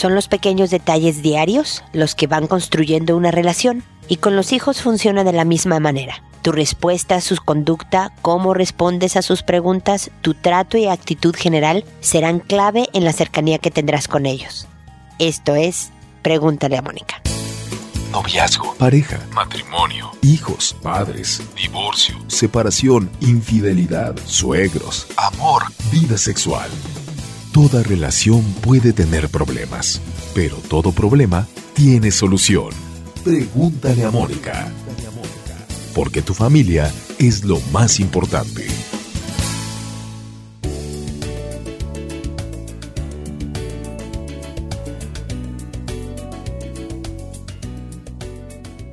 Son los pequeños detalles diarios los que van construyendo una relación y con los hijos funciona de la misma manera. Tu respuesta, su conducta, cómo respondes a sus preguntas, tu trato y actitud general serán clave en la cercanía que tendrás con ellos. Esto es Pregúntale a Mónica. Noviazgo, pareja, matrimonio, hijos, padres, divorcio, separación, infidelidad, suegros, amor, vida sexual. Toda relación puede tener problemas, pero todo problema tiene solución. Pregúntale a Mónica. Porque tu familia es lo más importante.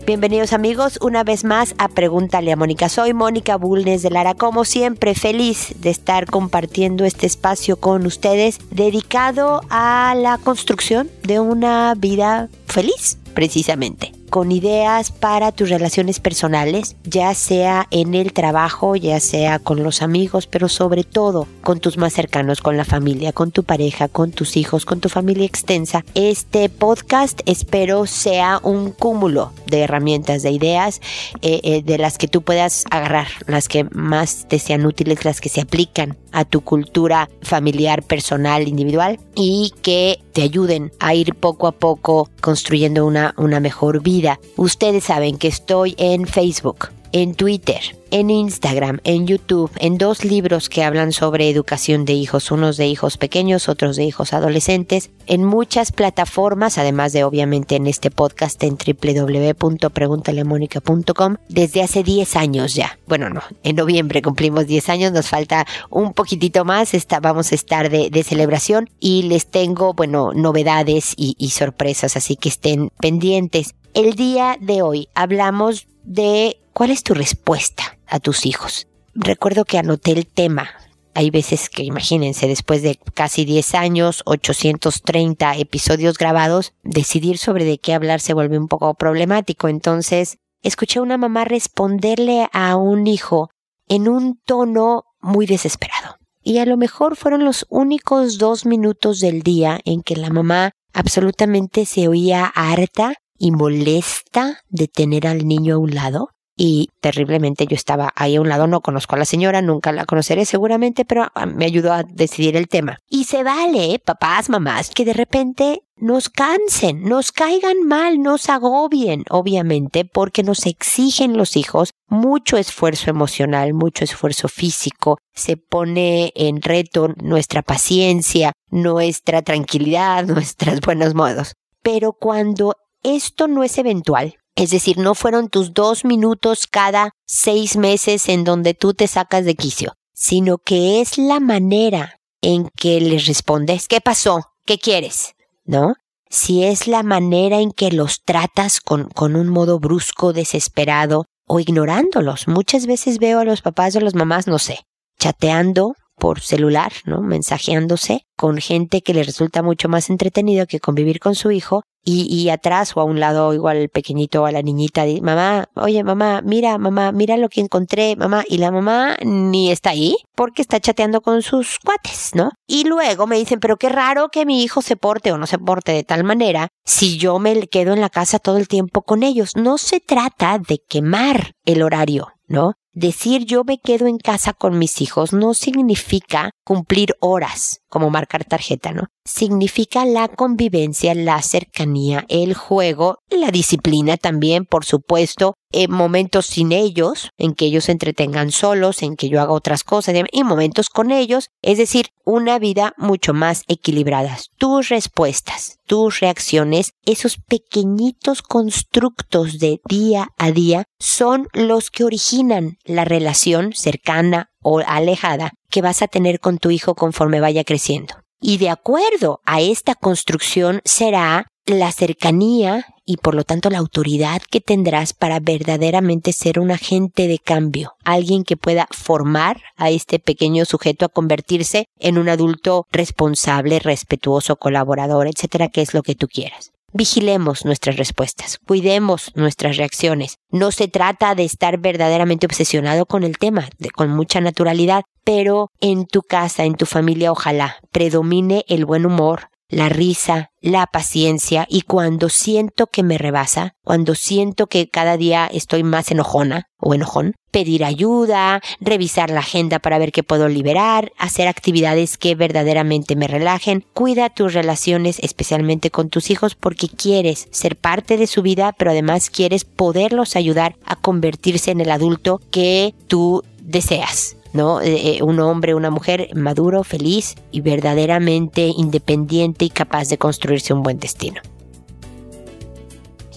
Bienvenidos amigos una vez más a Pregúntale a Mónica. Soy Mónica Bulnes de Lara, como siempre feliz de estar compartiendo este espacio con ustedes dedicado a la construcción de una vida feliz, precisamente con ideas para tus relaciones personales, ya sea en el trabajo, ya sea con los amigos, pero sobre todo con tus más cercanos, con la familia, con tu pareja, con tus hijos, con tu familia extensa. Este podcast espero sea un cúmulo de herramientas, de ideas, eh, eh, de las que tú puedas agarrar, las que más te sean útiles, las que se aplican a tu cultura familiar, personal, individual y que te ayuden a ir poco a poco construyendo una, una mejor vida Ustedes saben que estoy en Facebook, en Twitter, en Instagram, en YouTube, en dos libros que hablan sobre educación de hijos, unos de hijos pequeños, otros de hijos adolescentes, en muchas plataformas, además de obviamente en este podcast en www.preguntalemónica.com desde hace 10 años ya. Bueno, no, en noviembre cumplimos 10 años, nos falta un poquitito más, vamos a estar de, celebración y les tengo, bueno, novedades y sorpresas, así que estén pendientes. El día de hoy hablamos de cuál es tu respuesta a tus hijos. Recuerdo que anoté el tema. Hay veces que, imagínense, después de casi 10 años, 830 episodios grabados, decidir sobre de qué hablar se vuelve un poco problemático. Entonces, escuché a una mamá responderle a un hijo en un tono muy desesperado. Y a lo mejor fueron los únicos dos minutos del día en que la mamá absolutamente se oía harta y molesta de tener al niño a un lado. Y terriblemente yo estaba ahí a un lado, no conozco a la señora, nunca la conoceré seguramente, pero ah, me ayudó a decidir el tema. Y se vale, papás, mamás, que de repente nos cansen, nos caigan mal, nos agobien, obviamente, porque nos exigen los hijos mucho esfuerzo emocional, mucho esfuerzo físico, se pone en reto nuestra paciencia, nuestra tranquilidad, nuestros buenos modos. Pero cuando esto no es eventual. Es decir, no fueron tus dos minutos cada seis meses en donde tú te sacas de quicio, sino que es la manera en que les respondes, ¿qué pasó? ¿Qué quieres? ¿No? Si es la manera en que los tratas con, con un modo brusco, desesperado o ignorándolos. Muchas veces veo a los papás o las mamás, no sé, chateando por celular, ¿no? Mensajeándose con gente que le resulta mucho más entretenido que convivir con su hijo y, y atrás o a un lado igual pequeñito a la niñita, mamá, oye mamá, mira mamá, mira lo que encontré, mamá, y la mamá ni está ahí porque está chateando con sus cuates, ¿no? Y luego me dicen, pero qué raro que mi hijo se porte o no se porte de tal manera si yo me quedo en la casa todo el tiempo con ellos. No se trata de quemar el horario, ¿no? Decir yo me quedo en casa con mis hijos no significa cumplir horas, como marcar tarjeta, ¿no? Significa la convivencia, la cercanía, el juego, la disciplina también, por supuesto, en momentos sin ellos, en que ellos se entretengan solos, en que yo haga otras cosas, y momentos con ellos, es decir, una vida mucho más equilibrada. Tus respuestas, tus reacciones, esos pequeñitos constructos de día a día son los que originan la relación cercana o alejada que vas a tener con tu hijo conforme vaya creciendo. Y de acuerdo a esta construcción será la cercanía y por lo tanto la autoridad que tendrás para verdaderamente ser un agente de cambio, alguien que pueda formar a este pequeño sujeto a convertirse en un adulto responsable, respetuoso, colaborador, etcétera, que es lo que tú quieras. Vigilemos nuestras respuestas, cuidemos nuestras reacciones. No se trata de estar verdaderamente obsesionado con el tema, con mucha naturalidad, pero en tu casa, en tu familia, ojalá predomine el buen humor, la risa, la paciencia y cuando siento que me rebasa, cuando siento que cada día estoy más enojona o enojón, pedir ayuda, revisar la agenda para ver qué puedo liberar, hacer actividades que verdaderamente me relajen. Cuida tus relaciones, especialmente con tus hijos, porque quieres ser parte de su vida, pero además quieres poderlos ayudar a convertirse en el adulto que tú deseas. ¿No? Eh, eh, un hombre, una mujer maduro, feliz y verdaderamente independiente y capaz de construirse un buen destino.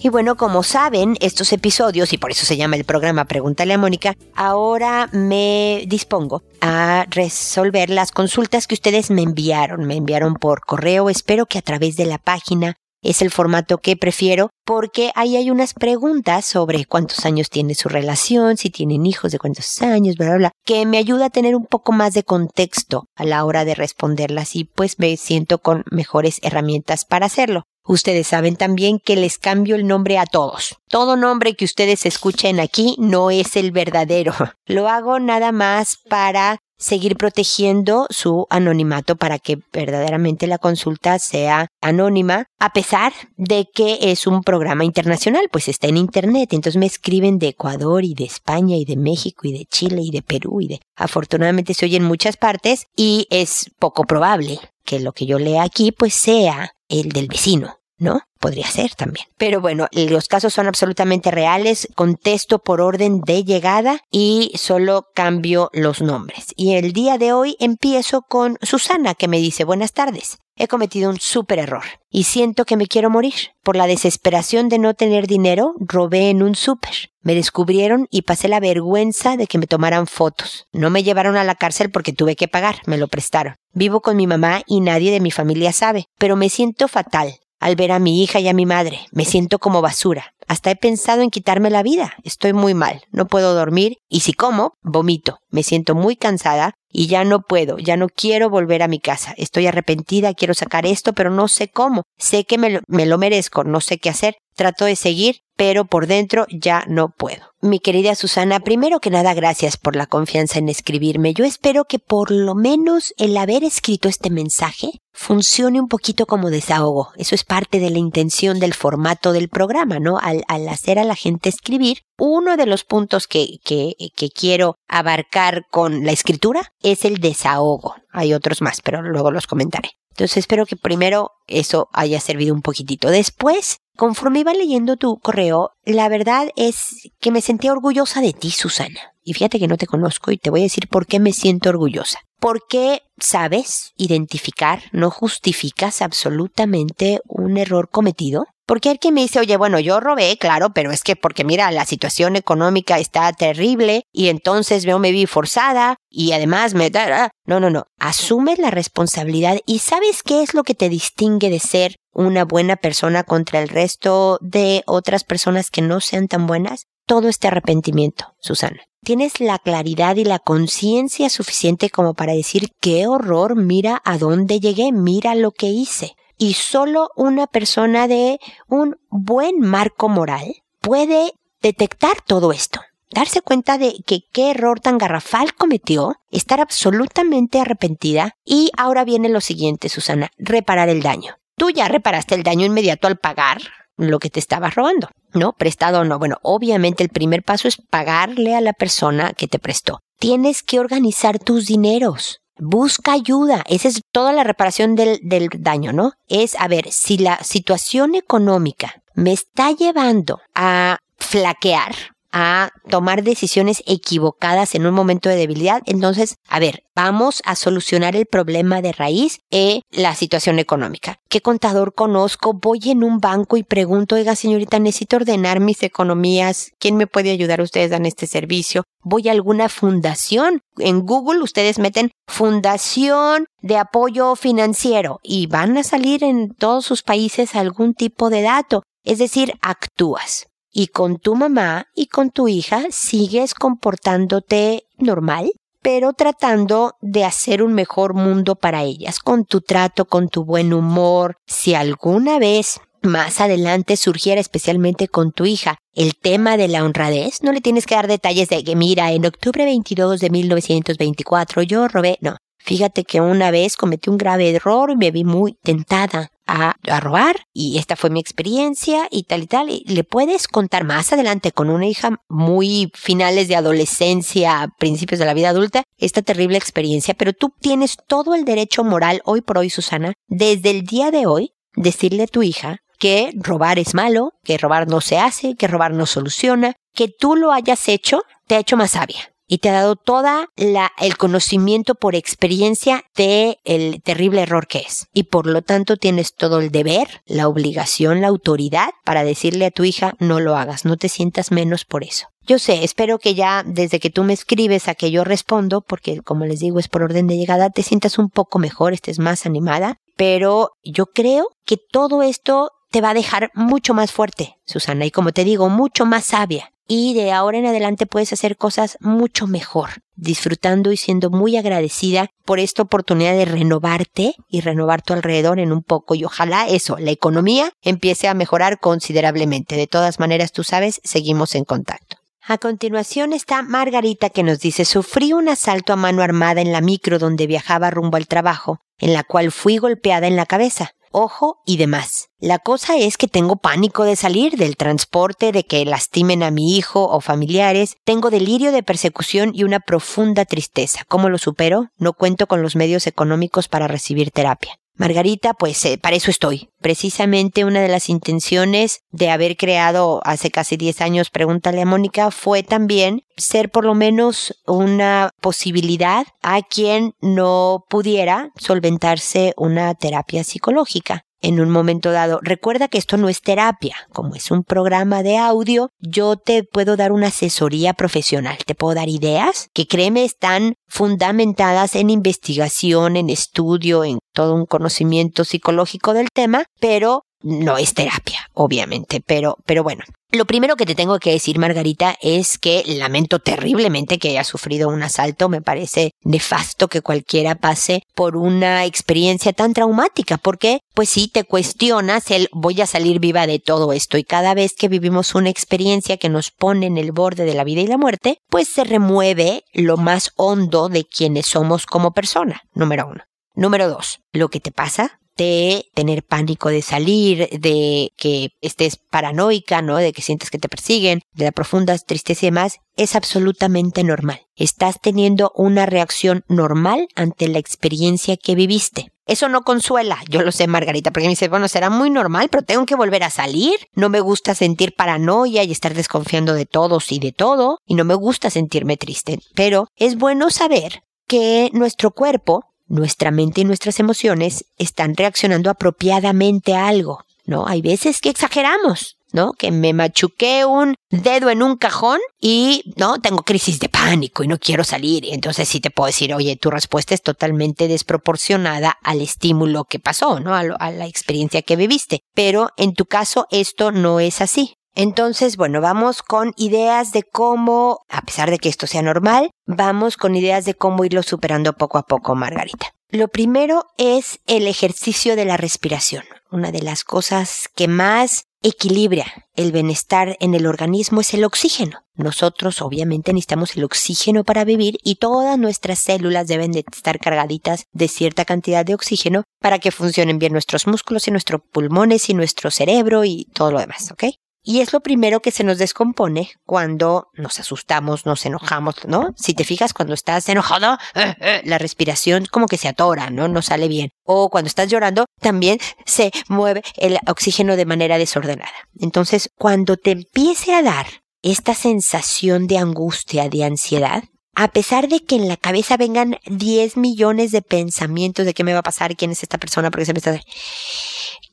Y bueno, como saben, estos episodios, y por eso se llama el programa Pregúntale a Mónica, ahora me dispongo a resolver las consultas que ustedes me enviaron. Me enviaron por correo, espero que a través de la página es el formato que prefiero porque ahí hay unas preguntas sobre cuántos años tiene su relación, si tienen hijos de cuántos años, bla, bla, bla, que me ayuda a tener un poco más de contexto a la hora de responderlas y pues me siento con mejores herramientas para hacerlo. Ustedes saben también que les cambio el nombre a todos. Todo nombre que ustedes escuchen aquí no es el verdadero. Lo hago nada más para seguir protegiendo su anonimato para que verdaderamente la consulta sea anónima, a pesar de que es un programa internacional, pues está en Internet. Entonces me escriben de Ecuador y de España y de México y de Chile y de Perú y de... Afortunadamente se oye en muchas partes y es poco probable que lo que yo lea aquí pues sea el del vecino, ¿no? Podría ser también. Pero bueno, los casos son absolutamente reales, contesto por orden de llegada y solo cambio los nombres. Y el día de hoy empiezo con Susana que me dice buenas tardes. He cometido un súper error y siento que me quiero morir. Por la desesperación de no tener dinero, robé en un súper. Me descubrieron y pasé la vergüenza de que me tomaran fotos. No me llevaron a la cárcel porque tuve que pagar, me lo prestaron. Vivo con mi mamá y nadie de mi familia sabe, pero me siento fatal al ver a mi hija y a mi madre. Me siento como basura. Hasta he pensado en quitarme la vida. Estoy muy mal. No puedo dormir y si como, vomito. Me siento muy cansada y ya no puedo, ya no quiero volver a mi casa. Estoy arrepentida, quiero sacar esto, pero no sé cómo. Sé que me lo, me lo merezco, no sé qué hacer. Trato de seguir, pero por dentro ya no puedo. Mi querida Susana, primero que nada, gracias por la confianza en escribirme. Yo espero que por lo menos el haber escrito este mensaje funcione un poquito como desahogo. Eso es parte de la intención del formato del programa, ¿no? Al, hacer a la gente escribir, uno de los puntos que, que, que quiero abarcar con la escritura es el desahogo. Hay otros más, pero luego los comentaré. Entonces espero que primero eso haya servido un poquitito. Después, conforme iba leyendo tu correo, la verdad es que me sentía orgullosa de ti, Susana. Y fíjate que no te conozco y te voy a decir por qué me siento orgullosa. Porque sabes identificar, no justificas absolutamente un error cometido. Porque hay quien me dice, oye, bueno, yo robé, claro, pero es que porque mira, la situación económica está terrible y entonces veo me vi forzada y además me da... No, no, no. Asume la responsabilidad y sabes qué es lo que te distingue de ser una buena persona contra el resto de otras personas que no sean tan buenas. Todo este arrepentimiento, Susana. Tienes la claridad y la conciencia suficiente como para decir qué horror, mira a dónde llegué, mira lo que hice y solo una persona de un buen marco moral puede detectar todo esto. Darse cuenta de que qué error tan garrafal cometió, estar absolutamente arrepentida y ahora viene lo siguiente, Susana, reparar el daño. Tú ya reparaste el daño inmediato al pagar lo que te estabas robando, ¿no? Prestado o no. Bueno, obviamente el primer paso es pagarle a la persona que te prestó. Tienes que organizar tus dineros busca ayuda. Esa es toda la reparación del, del daño, ¿no? Es, a ver, si la situación económica me está llevando a flaquear, a tomar decisiones equivocadas en un momento de debilidad. Entonces, a ver, vamos a solucionar el problema de raíz e la situación económica. ¿Qué contador conozco? Voy en un banco y pregunto, oiga señorita, necesito ordenar mis economías. ¿Quién me puede ayudar? Ustedes dan este servicio. Voy a alguna fundación. En Google ustedes meten Fundación de Apoyo Financiero y van a salir en todos sus países algún tipo de dato. Es decir, actúas y con tu mamá y con tu hija sigues comportándote normal, pero tratando de hacer un mejor mundo para ellas, con tu trato, con tu buen humor. Si alguna vez más adelante surgiera especialmente con tu hija el tema de la honradez, no le tienes que dar detalles de que mira, en octubre 22 de 1924 yo robé, no. Fíjate que una vez cometí un grave error y me vi muy tentada a, robar y esta fue mi experiencia y tal y tal. Y le puedes contar más adelante con una hija muy finales de adolescencia, principios de la vida adulta, esta terrible experiencia, pero tú tienes todo el derecho moral hoy por hoy, Susana, desde el día de hoy, decirle a tu hija que robar es malo, que robar no se hace, que robar no soluciona, que tú lo hayas hecho te ha hecho más sabia y te ha dado toda la, el conocimiento por experiencia de el terrible error que es. Y por lo tanto tienes todo el deber, la obligación, la autoridad para decirle a tu hija no lo hagas, no te sientas menos por eso. Yo sé, espero que ya desde que tú me escribes a que yo respondo, porque como les digo es por orden de llegada, te sientas un poco mejor, estés más animada, pero yo creo que todo esto te va a dejar mucho más fuerte, Susana, y como te digo, mucho más sabia. Y de ahora en adelante puedes hacer cosas mucho mejor, disfrutando y siendo muy agradecida por esta oportunidad de renovarte y renovar tu alrededor en un poco. Y ojalá eso, la economía empiece a mejorar considerablemente. De todas maneras, tú sabes, seguimos en contacto. A continuación está Margarita que nos dice, sufrí un asalto a mano armada en la micro donde viajaba rumbo al trabajo, en la cual fui golpeada en la cabeza ojo y demás. La cosa es que tengo pánico de salir del transporte, de que lastimen a mi hijo o familiares, tengo delirio de persecución y una profunda tristeza. ¿Cómo lo supero? No cuento con los medios económicos para recibir terapia. Margarita, pues eh, para eso estoy. Precisamente una de las intenciones de haber creado hace casi 10 años Pregúntale a Mónica fue también ser por lo menos una posibilidad a quien no pudiera solventarse una terapia psicológica en un momento dado. Recuerda que esto no es terapia, como es un programa de audio, yo te puedo dar una asesoría profesional, te puedo dar ideas que créeme están fundamentadas en investigación, en estudio, en todo un conocimiento psicológico del tema, pero no es terapia, obviamente, pero, pero bueno. Lo primero que te tengo que decir, Margarita, es que lamento terriblemente que hayas sufrido un asalto. Me parece nefasto que cualquiera pase por una experiencia tan traumática, porque pues sí te cuestionas el voy a salir viva de todo esto y cada vez que vivimos una experiencia que nos pone en el borde de la vida y la muerte, pues se remueve lo más hondo de quienes somos como persona, número uno. Número dos, lo que te pasa de tener pánico de salir, de que estés paranoica, ¿no? De que sientes que te persiguen, de la profunda tristeza y demás, es absolutamente normal. Estás teniendo una reacción normal ante la experiencia que viviste. Eso no consuela, yo lo sé, Margarita, porque me dice, bueno, será muy normal, pero tengo que volver a salir. No me gusta sentir paranoia y estar desconfiando de todos y de todo, y no me gusta sentirme triste. Pero es bueno saber que nuestro cuerpo nuestra mente y nuestras emociones están reaccionando apropiadamente a algo, ¿no? Hay veces que exageramos, ¿no? Que me machuqué un dedo en un cajón y, ¿no? Tengo crisis de pánico y no quiero salir. Entonces sí te puedo decir, oye, tu respuesta es totalmente desproporcionada al estímulo que pasó, ¿no? A, a la experiencia que viviste. Pero en tu caso esto no es así. Entonces, bueno, vamos con ideas de cómo, a pesar de que esto sea normal, vamos con ideas de cómo irlo superando poco a poco, Margarita. Lo primero es el ejercicio de la respiración. Una de las cosas que más equilibra el bienestar en el organismo es el oxígeno. Nosotros obviamente necesitamos el oxígeno para vivir y todas nuestras células deben de estar cargaditas de cierta cantidad de oxígeno para que funcionen bien nuestros músculos y nuestros pulmones y nuestro cerebro y todo lo demás, ¿ok? Y es lo primero que se nos descompone cuando nos asustamos, nos enojamos, ¿no? Si te fijas, cuando estás enojado, eh, eh, la respiración como que se atora, ¿no? No sale bien. O cuando estás llorando, también se mueve el oxígeno de manera desordenada. Entonces, cuando te empiece a dar esta sensación de angustia, de ansiedad, a pesar de que en la cabeza vengan 10 millones de pensamientos de qué me va a pasar, quién es esta persona, porque se me está...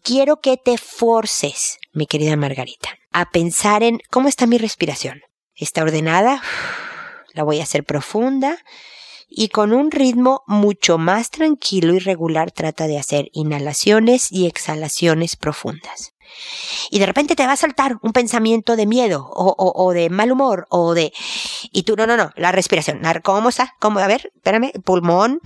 Quiero que te forces, mi querida Margarita, a pensar en cómo está mi respiración. ¿Está ordenada? La voy a hacer profunda y con un ritmo mucho más tranquilo y regular trata de hacer inhalaciones y exhalaciones profundas. Y de repente te va a saltar un pensamiento de miedo o, o, de mal humor o de... Y tú, no, no, no, la respiración. ¿Cómo está? ¿Cómo? A ver, espérame, pulmón,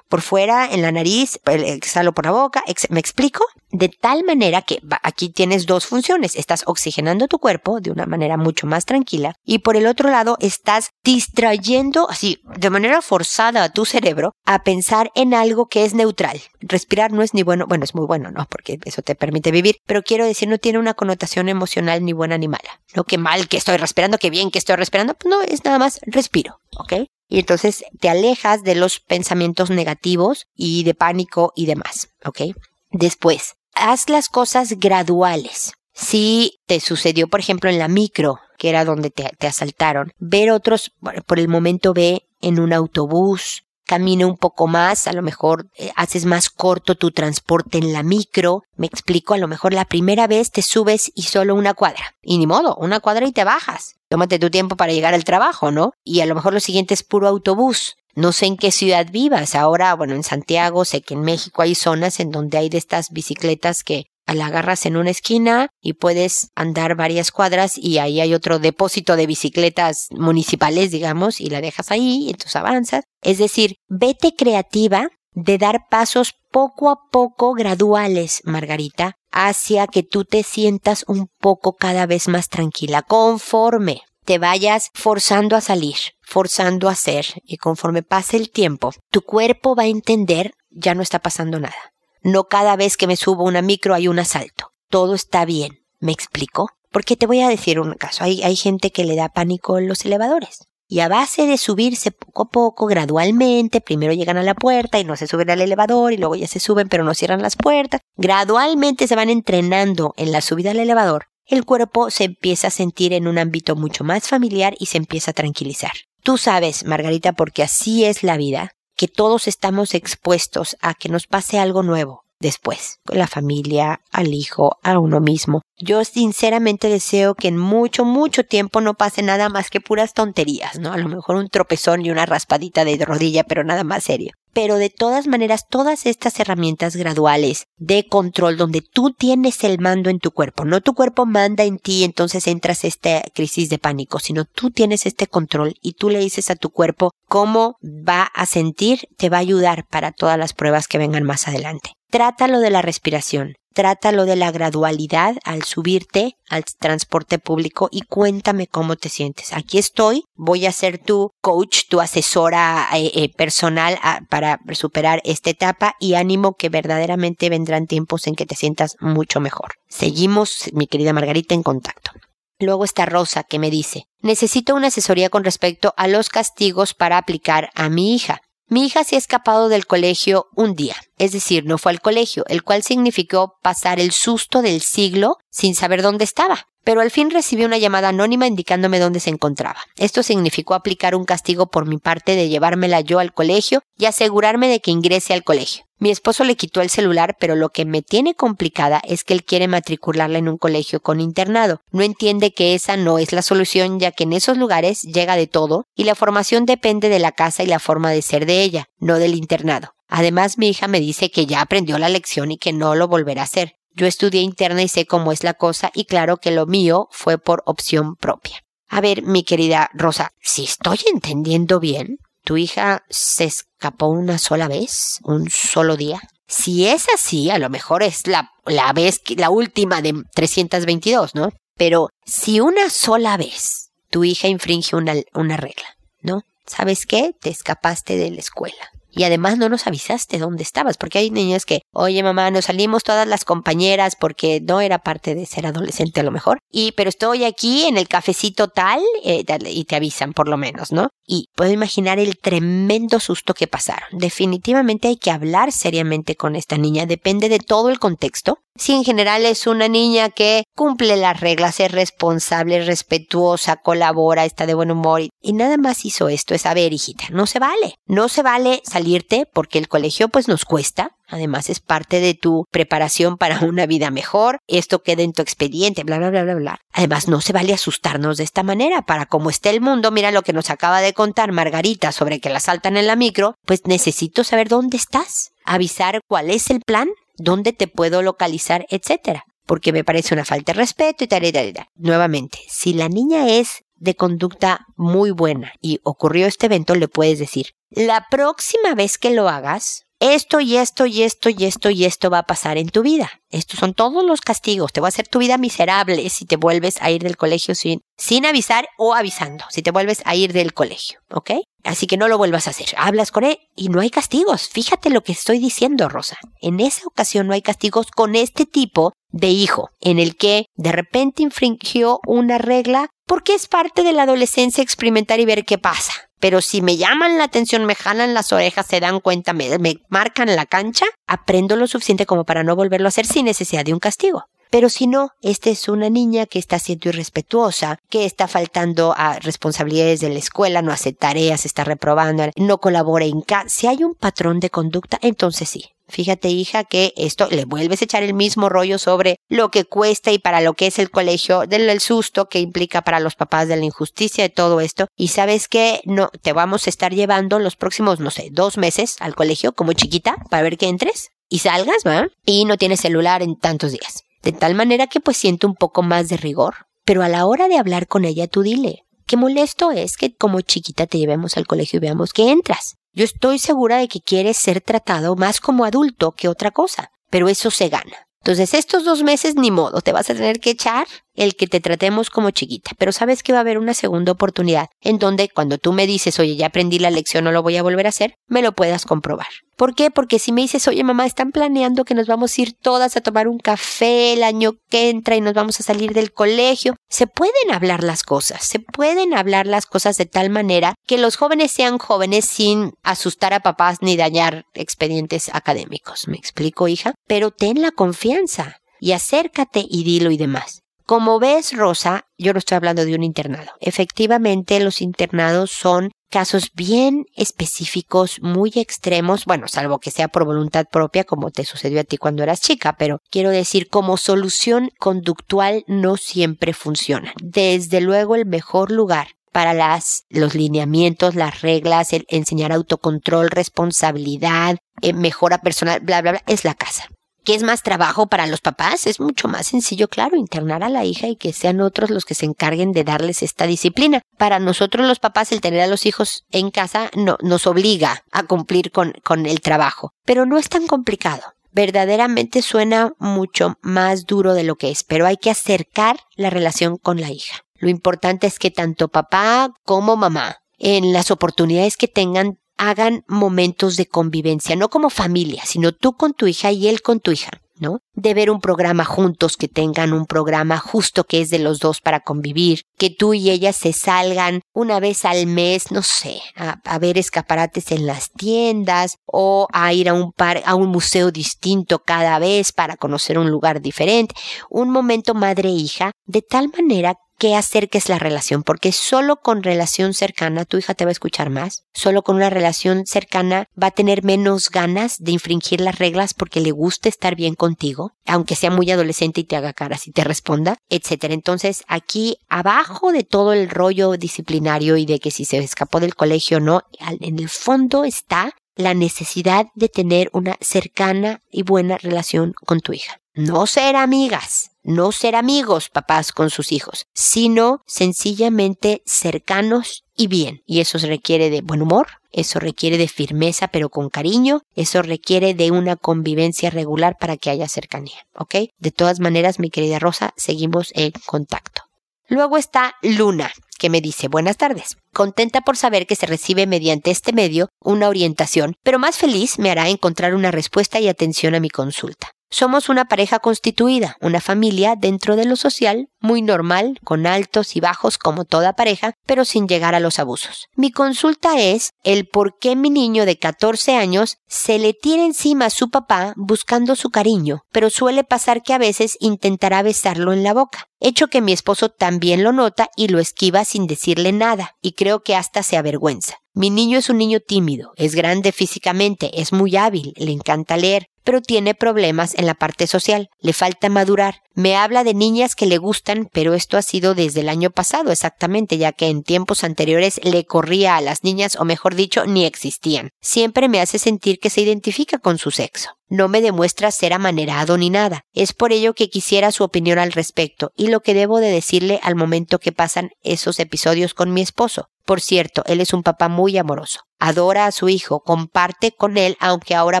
por fuera, en la nariz, exhalo por la boca, ¿me explico? De tal manera que aquí tienes dos funciones. Estás oxigenando tu cuerpo de una manera mucho más tranquila y por el otro lado estás distrayendo así de manera forzada a tu cerebro a pensar en algo que es neutral. Respirar no es ni bueno, bueno, es muy bueno, ¿no? Porque eso te permite vivir, pero quiero decir, no tiene una connotación emocional ni buena ni mala. No que mal que estoy respirando, que bien que estoy respirando, pues no, es nada más respiro, ¿ok? Y entonces te alejas de los pensamientos negativos y de pánico y demás, ¿ok? Después, haz las cosas graduales. Si te sucedió, por ejemplo, en la micro, que era donde te, te asaltaron, ver otros, por el momento ve en un autobús, camina un poco más, a lo mejor eh, haces más corto tu transporte en la micro, me explico, a lo mejor la primera vez te subes y solo una cuadra, y ni modo, una cuadra y te bajas. Tómate tu tiempo para llegar al trabajo, ¿no? Y a lo mejor lo siguiente es puro autobús. No sé en qué ciudad vivas. Ahora, bueno, en Santiago, sé que en México hay zonas en donde hay de estas bicicletas que la agarras en una esquina y puedes andar varias cuadras y ahí hay otro depósito de bicicletas municipales, digamos, y la dejas ahí y entonces avanzas. Es decir, vete creativa de dar pasos poco a poco graduales, Margarita, hacia que tú te sientas un poco cada vez más tranquila, conforme te vayas forzando a salir, forzando a hacer, y conforme pase el tiempo, tu cuerpo va a entender ya no está pasando nada. No cada vez que me subo una micro hay un asalto. Todo está bien. ¿Me explico? Porque te voy a decir un caso. Hay, hay gente que le da pánico en los elevadores. Y a base de subirse poco a poco, gradualmente, primero llegan a la puerta y no se suben al elevador y luego ya se suben pero no cierran las puertas, gradualmente se van entrenando en la subida al elevador, el cuerpo se empieza a sentir en un ámbito mucho más familiar y se empieza a tranquilizar. Tú sabes, Margarita, porque así es la vida, que todos estamos expuestos a que nos pase algo nuevo después, con la familia, al hijo, a uno mismo. Yo sinceramente deseo que en mucho, mucho tiempo no pase nada más que puras tonterías, ¿no? A lo mejor un tropezón y una raspadita de rodilla, pero nada más serio pero de todas maneras todas estas herramientas graduales de control donde tú tienes el mando en tu cuerpo, no tu cuerpo manda en ti, entonces entras esta crisis de pánico, sino tú tienes este control y tú le dices a tu cuerpo cómo va a sentir, te va a ayudar para todas las pruebas que vengan más adelante. Trátalo de la respiración, trátalo de la gradualidad al subirte al transporte público y cuéntame cómo te sientes. Aquí estoy, voy a ser tu coach, tu asesora eh, eh, personal ah, para superar esta etapa y ánimo que verdaderamente vendrán tiempos en que te sientas mucho mejor. Seguimos, mi querida Margarita, en contacto. Luego está Rosa que me dice, necesito una asesoría con respecto a los castigos para aplicar a mi hija. Mi hija se ha escapado del colegio un día, es decir, no fue al colegio, el cual significó pasar el susto del siglo sin saber dónde estaba pero al fin recibí una llamada anónima indicándome dónde se encontraba. Esto significó aplicar un castigo por mi parte de llevármela yo al colegio y asegurarme de que ingrese al colegio. Mi esposo le quitó el celular, pero lo que me tiene complicada es que él quiere matricularla en un colegio con internado. No entiende que esa no es la solución, ya que en esos lugares llega de todo y la formación depende de la casa y la forma de ser de ella, no del internado. Además, mi hija me dice que ya aprendió la lección y que no lo volverá a hacer. Yo estudié interna y sé cómo es la cosa y claro que lo mío fue por opción propia. A ver, mi querida Rosa, si estoy entendiendo bien, tu hija se escapó una sola vez, un solo día. Si es así, a lo mejor es la, la vez, la última de 322, ¿no? Pero si una sola vez tu hija infringe una, una regla, ¿no? ¿Sabes qué? Te escapaste de la escuela y además no nos avisaste dónde estabas, porque hay niños que, oye mamá, nos salimos todas las compañeras porque no era parte de ser adolescente a lo mejor, y pero estoy aquí en el cafecito tal eh, y te avisan por lo menos, ¿no? Y puedo imaginar el tremendo susto que pasaron. Definitivamente hay que hablar seriamente con esta niña, depende de todo el contexto, si en general es una niña que cumple las reglas, es responsable, respetuosa, colabora, está de buen humor y, nada más hizo esto, es a ver, hijita, no se vale. No se vale salirte porque el colegio pues nos cuesta, Además es parte de tu preparación para una vida mejor. Esto queda en tu expediente, bla, bla, bla, bla, bla. Además no se vale asustarnos de esta manera. Para cómo esté el mundo, mira lo que nos acaba de contar Margarita sobre que la saltan en la micro, pues necesito saber dónde estás. Avisar cuál es el plan dónde te puedo localizar, etcétera. Porque me parece una falta de respeto y tal, y tal, y tal. Nuevamente, si la niña es de conducta muy buena y ocurrió este evento, le puedes decir, la próxima vez que lo hagas, esto y esto y esto y esto y esto va a pasar en tu vida. Estos son todos los castigos. Te va a hacer tu vida miserable si te vuelves a ir del colegio sin, sin avisar o avisando, si te vuelves a ir del colegio, ¿ok? Así que no lo vuelvas a hacer. Hablas con él y no hay castigos. Fíjate lo que estoy diciendo, Rosa. En esa ocasión no hay castigos con este tipo de hijo, en el que de repente infringió una regla porque es parte de la adolescencia experimentar y ver qué pasa. Pero si me llaman la atención, me jalan las orejas, se dan cuenta, me, marcan la cancha, aprendo lo suficiente como para no volverlo a hacer sin necesidad de un castigo. Pero si no, esta es una niña que está siendo irrespetuosa, que está faltando a responsabilidades de la escuela, no hace tareas, está reprobando, no colabora en casa. Si hay un patrón de conducta, entonces sí, Fíjate, hija, que esto le vuelves a echar el mismo rollo sobre lo que cuesta y para lo que es el colegio, del susto que implica para los papás de la injusticia de todo esto. Y sabes que no, te vamos a estar llevando los próximos, no sé, dos meses al colegio como chiquita para ver que entres y salgas, ¿va? Y no tienes celular en tantos días. De tal manera que pues siento un poco más de rigor. Pero a la hora de hablar con ella, tú dile, qué molesto es que como chiquita te llevemos al colegio y veamos que entras. Yo estoy segura de que quieres ser tratado más como adulto que otra cosa, pero eso se gana. Entonces, estos dos meses ni modo, te vas a tener que echar el que te tratemos como chiquita, pero sabes que va a haber una segunda oportunidad en donde cuando tú me dices, oye, ya aprendí la lección, no lo voy a volver a hacer, me lo puedas comprobar. ¿Por qué? Porque si me dices, oye mamá, están planeando que nos vamos a ir todas a tomar un café el año que entra y nos vamos a salir del colegio, se pueden hablar las cosas, se pueden hablar las cosas de tal manera que los jóvenes sean jóvenes sin asustar a papás ni dañar expedientes académicos. ¿Me explico, hija? Pero ten la confianza y acércate y dilo y demás. Como ves, Rosa, yo no estoy hablando de un internado. Efectivamente, los internados son casos bien específicos, muy extremos, bueno, salvo que sea por voluntad propia, como te sucedió a ti cuando eras chica, pero quiero decir, como solución conductual no siempre funciona. Desde luego, el mejor lugar para las, los lineamientos, las reglas, el enseñar autocontrol, responsabilidad, eh, mejora personal, bla, bla, bla, es la casa. ¿Qué es más trabajo para los papás? Es mucho más sencillo, claro, internar a la hija y que sean otros los que se encarguen de darles esta disciplina. Para nosotros los papás el tener a los hijos en casa no, nos obliga a cumplir con, con el trabajo, pero no es tan complicado verdaderamente suena mucho más duro de lo que es, pero hay que acercar la relación con la hija. Lo importante es que tanto papá como mamá, en las oportunidades que tengan, hagan momentos de convivencia, no como familia, sino tú con tu hija y él con tu hija. ¿no? De ver un programa juntos, que tengan un programa justo que es de los dos para convivir, que tú y ella se salgan una vez al mes, no sé, a, ver escaparates en las tiendas o a ir a un par, a un museo distinto cada vez para conocer un lugar diferente, un momento madre-hija, de tal manera que acerques la relación, porque solo con relación cercana tu hija te va a escuchar más, solo con una relación cercana va a tener menos ganas de infringir las reglas porque le gusta estar bien contigo, aunque sea muy adolescente y te haga caras y te responda, etcétera. Entonces, aquí abajo de todo el rollo disciplinario y de que si se escapó del colegio o no, en el fondo está la necesidad de tener una cercana y buena relación con tu hija. No ser amigas, no ser amigos papás con sus hijos, sino sencillamente cercanos y bien. Y eso requiere de buen humor, eso requiere de firmeza pero con cariño, eso requiere de una convivencia regular para que haya cercanía, ¿ok? De todas maneras, mi querida Rosa, seguimos en contacto. Luego está Luna, que me dice buenas tardes. Contenta por saber que se recibe mediante este medio una orientación, pero más feliz me hará encontrar una respuesta y atención a mi consulta. Somos una pareja constituida, una familia dentro de lo social, muy normal, con altos y bajos como toda pareja, pero sin llegar a los abusos. Mi consulta es el por qué mi niño de 14 años se le tira encima a su papá buscando su cariño, pero suele pasar que a veces intentará besarlo en la boca, hecho que mi esposo también lo nota y lo esquiva sin decirle nada, y creo que hasta se avergüenza. Mi niño es un niño tímido, es grande físicamente, es muy hábil, le encanta leer, pero tiene problemas en la parte social, le falta madurar. Me habla de niñas que le gustan, pero esto ha sido desde el año pasado exactamente, ya que en tiempos anteriores le corría a las niñas, o mejor dicho, ni existían. Siempre me hace sentir que se identifica con su sexo. No me demuestra ser amanerado ni nada. Es por ello que quisiera su opinión al respecto y lo que debo de decirle al momento que pasan esos episodios con mi esposo. Por cierto, él es un papá muy amoroso. Adora a su hijo, comparte con él, aunque ahora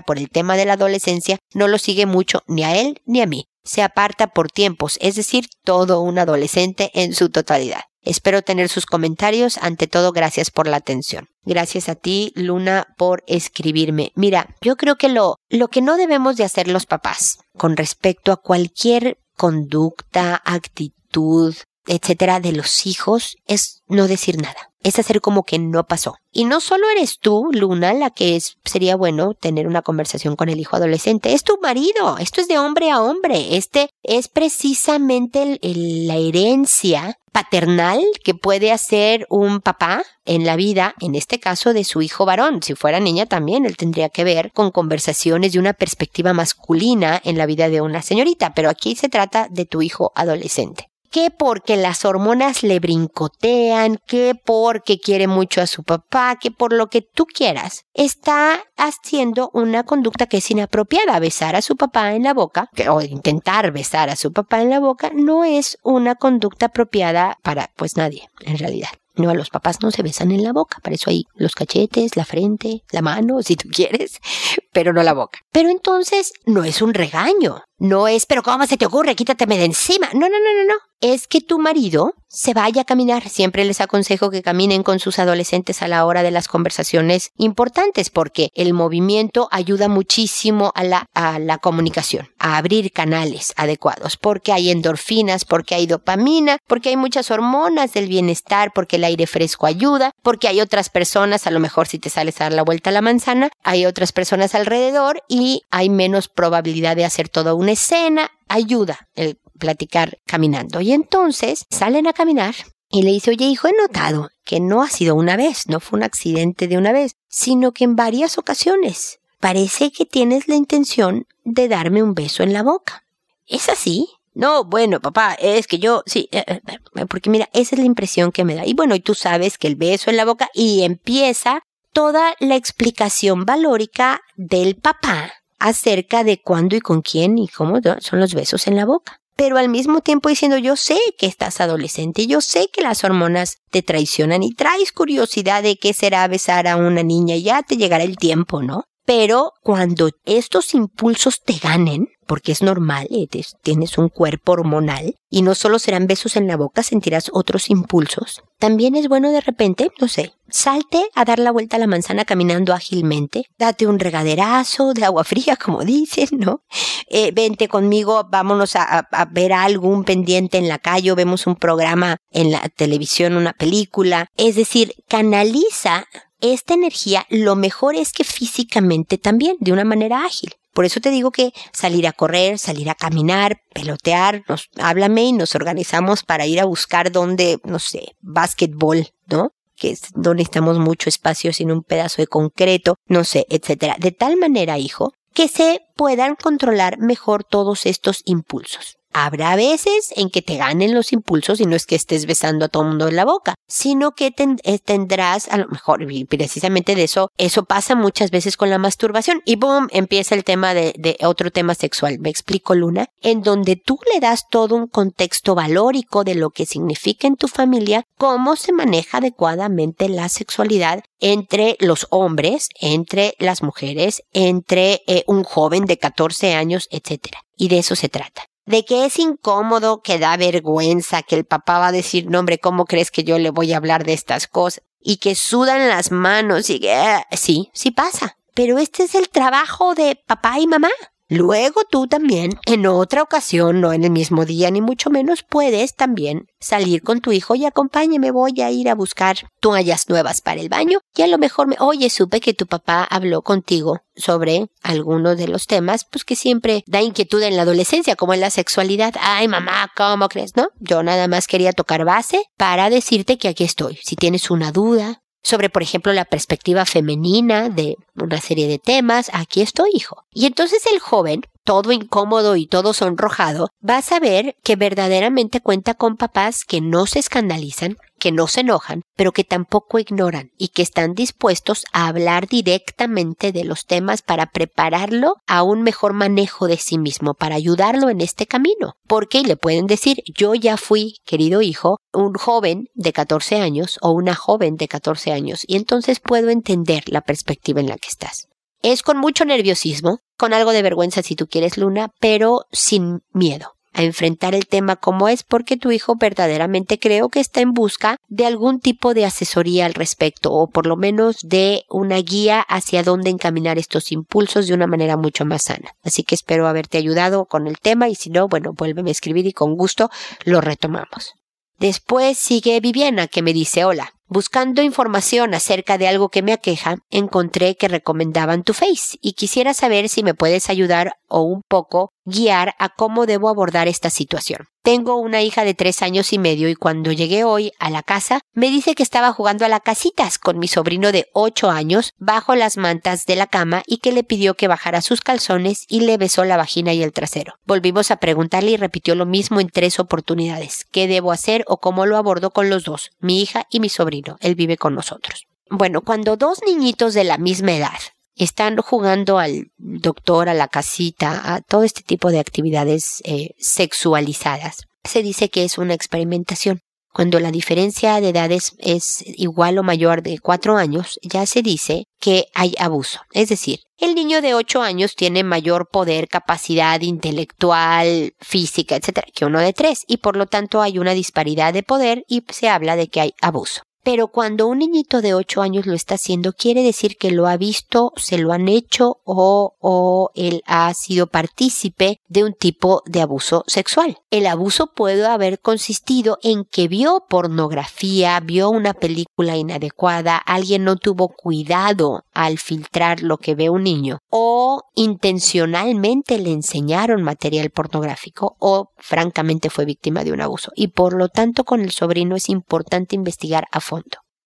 por el tema de la adolescencia no lo sigue mucho ni a él ni a mí se aparta por tiempos, es decir, todo un adolescente en su totalidad. Espero tener sus comentarios. Ante todo, gracias por la atención. Gracias a ti, Luna, por escribirme. Mira, yo creo que lo, lo que no debemos de hacer los papás con respecto a cualquier conducta, actitud, etcétera, de los hijos es no decir nada. Es hacer como que no pasó. Y no solo eres tú, Luna, la que sería bueno tener una conversación con el hijo adolescente. Es tu marido. Esto es de hombre a hombre. Este es precisamente la herencia paternal que puede hacer un papá en la vida, en este caso de su hijo varón. Si fuera niña también, él tendría que ver con conversaciones de una perspectiva masculina en la vida de una señorita, pero aquí se trata de tu hijo adolescente que porque las hormonas le brincotean, que porque quiere mucho a su papá, que por lo que tú quieras, está haciendo una conducta que es inapropiada. Besar a su papá en la boca, o intentar besar a su papá en la boca, no es una conducta apropiada para pues nadie, en realidad. No, a los papás no se besan en la boca, para eso hay los cachetes, la frente, la mano, si tú quieres, pero no la boca. Pero entonces no es un regaño, no es, pero ¿cómo se te ocurre? Quítateme de encima. No, no, no, no, no. Es que tu marido se vaya a caminar. Siempre les aconsejo que caminen con sus adolescentes a la hora de las conversaciones importantes porque el movimiento ayuda muchísimo a la, a la comunicación, a abrir canales adecuados, porque hay endorfinas, porque hay dopamina, porque hay muchas hormonas del bienestar, porque el aire fresco ayuda, porque hay otras personas, a lo mejor si te sales a dar la vuelta a la manzana, hay otras personas alrededor y hay menos probabilidad de hacer toda una escena, ayuda el platicar caminando. Y entonces salen a caminar y le dice, oye hijo, he notado que no ha sido una vez, no fue un accidente de una vez, sino que en varias ocasiones parece que tienes la intención de darme un beso en la boca. ¿Es así? No, bueno, papá, es que yo, sí, eh, eh, porque mira, esa es la impresión que me da. Y bueno, y tú sabes que el beso en la boca y empieza toda la explicación valórica del papá acerca de cuándo y con quién y cómo son los besos en la boca. Pero al mismo tiempo diciendo yo sé que estás adolescente, yo sé que las hormonas te traicionan y traes curiosidad de qué será besar a una niña, ya te llegará el tiempo, ¿no? Pero cuando estos impulsos te ganen, porque es normal, eh, tienes un cuerpo hormonal, y no solo serán besos en la boca, sentirás otros impulsos. También es bueno de repente, no sé, salte a dar la vuelta a la manzana caminando ágilmente, date un regaderazo de agua fría, como dicen, ¿no? Eh, vente conmigo, vámonos a, a, ver algún pendiente en la calle, o vemos un programa en la televisión, una película. Es decir, canaliza esta energía lo mejor es que físicamente también, de una manera ágil. Por eso te digo que salir a correr, salir a caminar, pelotear, nos, háblame y nos organizamos para ir a buscar donde, no sé, básquetbol, ¿no? que es donde estamos mucho espacio sin un pedazo de concreto, no sé, etcétera. De tal manera, hijo, que se puedan controlar mejor todos estos impulsos. Habrá veces en que te ganen los impulsos y no es que estés besando a todo mundo en la boca, sino que eh, tendrás a lo mejor, precisamente de eso, eso pasa muchas veces con la masturbación y boom, empieza el tema de, de otro tema sexual. Me explico, Luna, en donde tú le das todo un contexto valórico de lo que significa en tu familia, cómo se maneja adecuadamente la sexualidad entre los hombres, entre las mujeres, entre eh, un joven de 14 años, etcétera. Y de eso se trata de que es incómodo, que da vergüenza, que el papá va a decir, no hombre, ¿cómo crees que yo le voy a hablar de estas cosas? Y que sudan las manos y que, ah, sí, sí pasa. Pero este es el trabajo de papá y mamá. Luego tú también, en otra ocasión, no en el mismo día ni mucho menos, puedes también salir con tu hijo y acompáñeme, voy a ir a buscar toallas nuevas para el baño y a lo mejor me, oye, supe que tu papá habló contigo sobre algunos de los temas, pues que siempre da inquietud en la adolescencia, como en la sexualidad. Ay, mamá, ¿cómo crees? No, yo nada más quería tocar base para decirte que aquí estoy. Si tienes una duda, sobre, por ejemplo, la perspectiva femenina de una serie de temas. Aquí estoy, hijo. Y entonces el joven todo incómodo y todo sonrojado, vas a ver que verdaderamente cuenta con papás que no se escandalizan, que no se enojan, pero que tampoco ignoran y que están dispuestos a hablar directamente de los temas para prepararlo a un mejor manejo de sí mismo, para ayudarlo en este camino. Porque le pueden decir, yo ya fui, querido hijo, un joven de 14 años o una joven de 14 años y entonces puedo entender la perspectiva en la que estás. Es con mucho nerviosismo, con algo de vergüenza si tú quieres, Luna, pero sin miedo a enfrentar el tema como es porque tu hijo verdaderamente creo que está en busca de algún tipo de asesoría al respecto o por lo menos de una guía hacia dónde encaminar estos impulsos de una manera mucho más sana. Así que espero haberte ayudado con el tema y si no, bueno, vuélveme a escribir y con gusto lo retomamos. Después sigue Viviana que me dice hola. Buscando información acerca de algo que me aqueja, encontré que recomendaban tu Face y quisiera saber si me puedes ayudar o un poco guiar a cómo debo abordar esta situación. Tengo una hija de tres años y medio y cuando llegué hoy a la casa me dice que estaba jugando a la casitas con mi sobrino de ocho años bajo las mantas de la cama y que le pidió que bajara sus calzones y le besó la vagina y el trasero. Volvimos a preguntarle y repitió lo mismo en tres oportunidades. ¿Qué debo hacer o cómo lo abordo con los dos, mi hija y mi sobrino? Él vive con nosotros. Bueno, cuando dos niñitos de la misma edad están jugando al doctor, a la casita, a todo este tipo de actividades eh, sexualizadas. Se dice que es una experimentación. Cuando la diferencia de edades es igual o mayor de cuatro años, ya se dice que hay abuso. Es decir, el niño de ocho años tiene mayor poder, capacidad intelectual, física, etcétera, que uno de tres, y por lo tanto hay una disparidad de poder y se habla de que hay abuso. Pero cuando un niñito de 8 años lo está haciendo, quiere decir que lo ha visto, se lo han hecho o, o él ha sido partícipe de un tipo de abuso sexual. El abuso puede haber consistido en que vio pornografía, vio una película inadecuada, alguien no tuvo cuidado al filtrar lo que ve un niño, o intencionalmente le enseñaron material pornográfico, o francamente fue víctima de un abuso. Y por lo tanto con el sobrino es importante investigar a fondo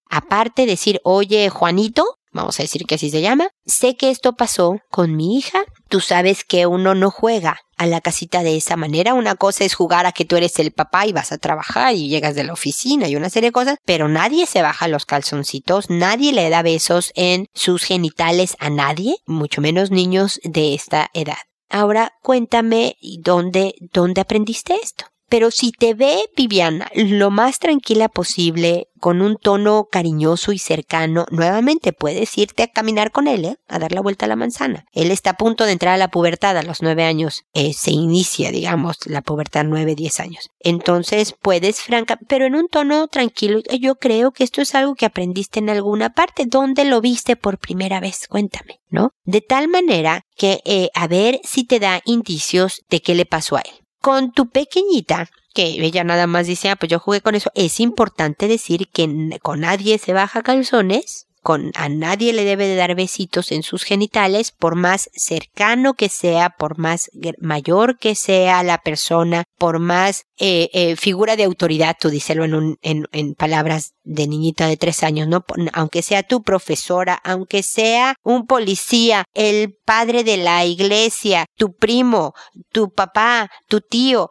Aparte decir, oye, Juanito, vamos a decir que así se llama, sé que esto pasó con mi hija, tú sabes que uno no juega a la casita de esa manera, una cosa es jugar a que tú eres el papá y vas a trabajar y llegas de la oficina y una serie de cosas, pero nadie se baja los calzoncitos, nadie le da besos en sus genitales a nadie, mucho menos niños de esta edad. Ahora cuéntame dónde, dónde aprendiste esto. Pero si te ve Viviana lo más tranquila posible, con un tono cariñoso y cercano, nuevamente puedes irte a caminar con él, ¿eh? a dar la vuelta a la manzana. Él está a punto de entrar a la pubertad a los nueve años. Eh, se inicia, digamos, la pubertad nueve, diez años. Entonces puedes, franca, pero en un tono tranquilo. Yo creo que esto es algo que aprendiste en alguna parte. ¿Dónde lo viste por primera vez? Cuéntame, ¿no? De tal manera que eh, a ver si te da indicios de qué le pasó a él. Con tu pequeñita, que ella nada más dice, ah, pues yo jugué con eso, es importante decir que con nadie se baja calzones, con a nadie le debe de dar besitos en sus genitales, por más cercano que sea, por más mayor que sea la persona, por más eh, eh, figura de autoridad, tú díselo en, un, en, en palabras de niñita de tres años, ¿no? Aunque sea tu profesora, aunque sea un policía, el padre de la iglesia, tu primo, tu papá, tu tío,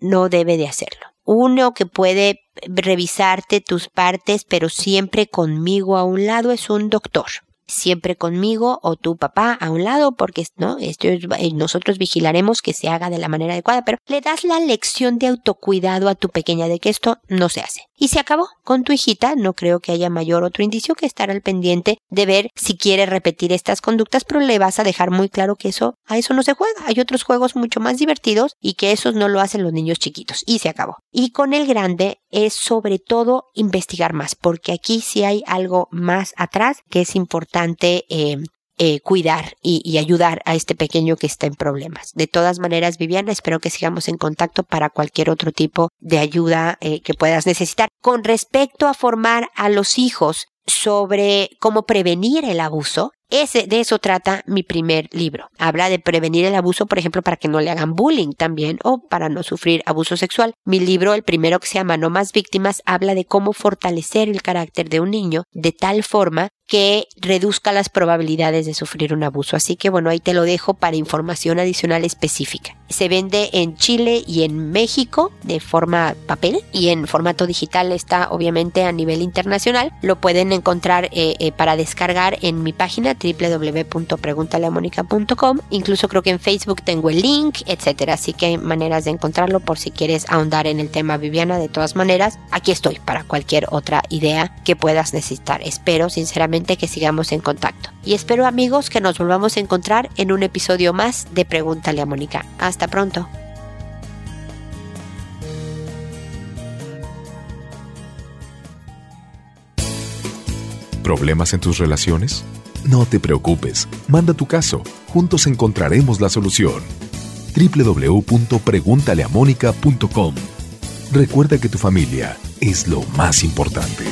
no debe de hacerlo uno que puede revisarte tus partes, pero siempre conmigo a un lado es un doctor siempre conmigo o tu papá a un lado porque no esto eh, nosotros vigilaremos que se haga de la manera adecuada pero le das la lección de autocuidado a tu pequeña de que esto no se hace. Y se acabó. Con tu hijita no creo que haya mayor otro indicio que estar al pendiente de ver si quiere repetir estas conductas pero le vas a dejar muy claro que eso a eso no se juega. Hay otros juegos mucho más divertidos y que esos no lo hacen los niños chiquitos. Y se acabó. Y con el grande es sobre todo investigar más porque aquí sí hay algo más atrás que es importante eh, eh, cuidar y, ayudar a este pequeño que está en problemas. De todas maneras, Viviana, espero que sigamos en contacto para cualquier otro tipo de ayuda eh, que puedas necesitar. Con respecto a formar a los hijos sobre cómo prevenir el abuso, ese, de eso trata mi primer libro. Habla de prevenir el abuso, por ejemplo, para que no le hagan bullying también o para no sufrir abuso sexual. Mi libro, el primero que se llama No más víctimas, habla de cómo fortalecer el carácter de un niño de tal forma que reduzca las probabilidades de sufrir un abuso. Así que bueno, ahí te lo dejo para información adicional específica. Se vende en Chile y en México de forma papel y en formato digital está obviamente a nivel internacional. Lo pueden encontrar eh, eh, para descargar en mi página www.preguntaleamónica.com. Incluso creo que en Facebook tengo el link, etcétera. Así que hay maneras de encontrarlo por si quieres ahondar en el tema Viviana. De todas maneras, aquí estoy para cualquier otra idea que puedas necesitar. Espero sinceramente que sigamos en contacto. Y espero amigos que nos volvamos a encontrar en un episodio más de Pregúntale a Mónica. Hasta pronto. ¿Problemas en tus relaciones? No te preocupes, manda tu caso, juntos encontraremos la solución. www.preguntaleamónica.com Recuerda que tu familia es lo más importante.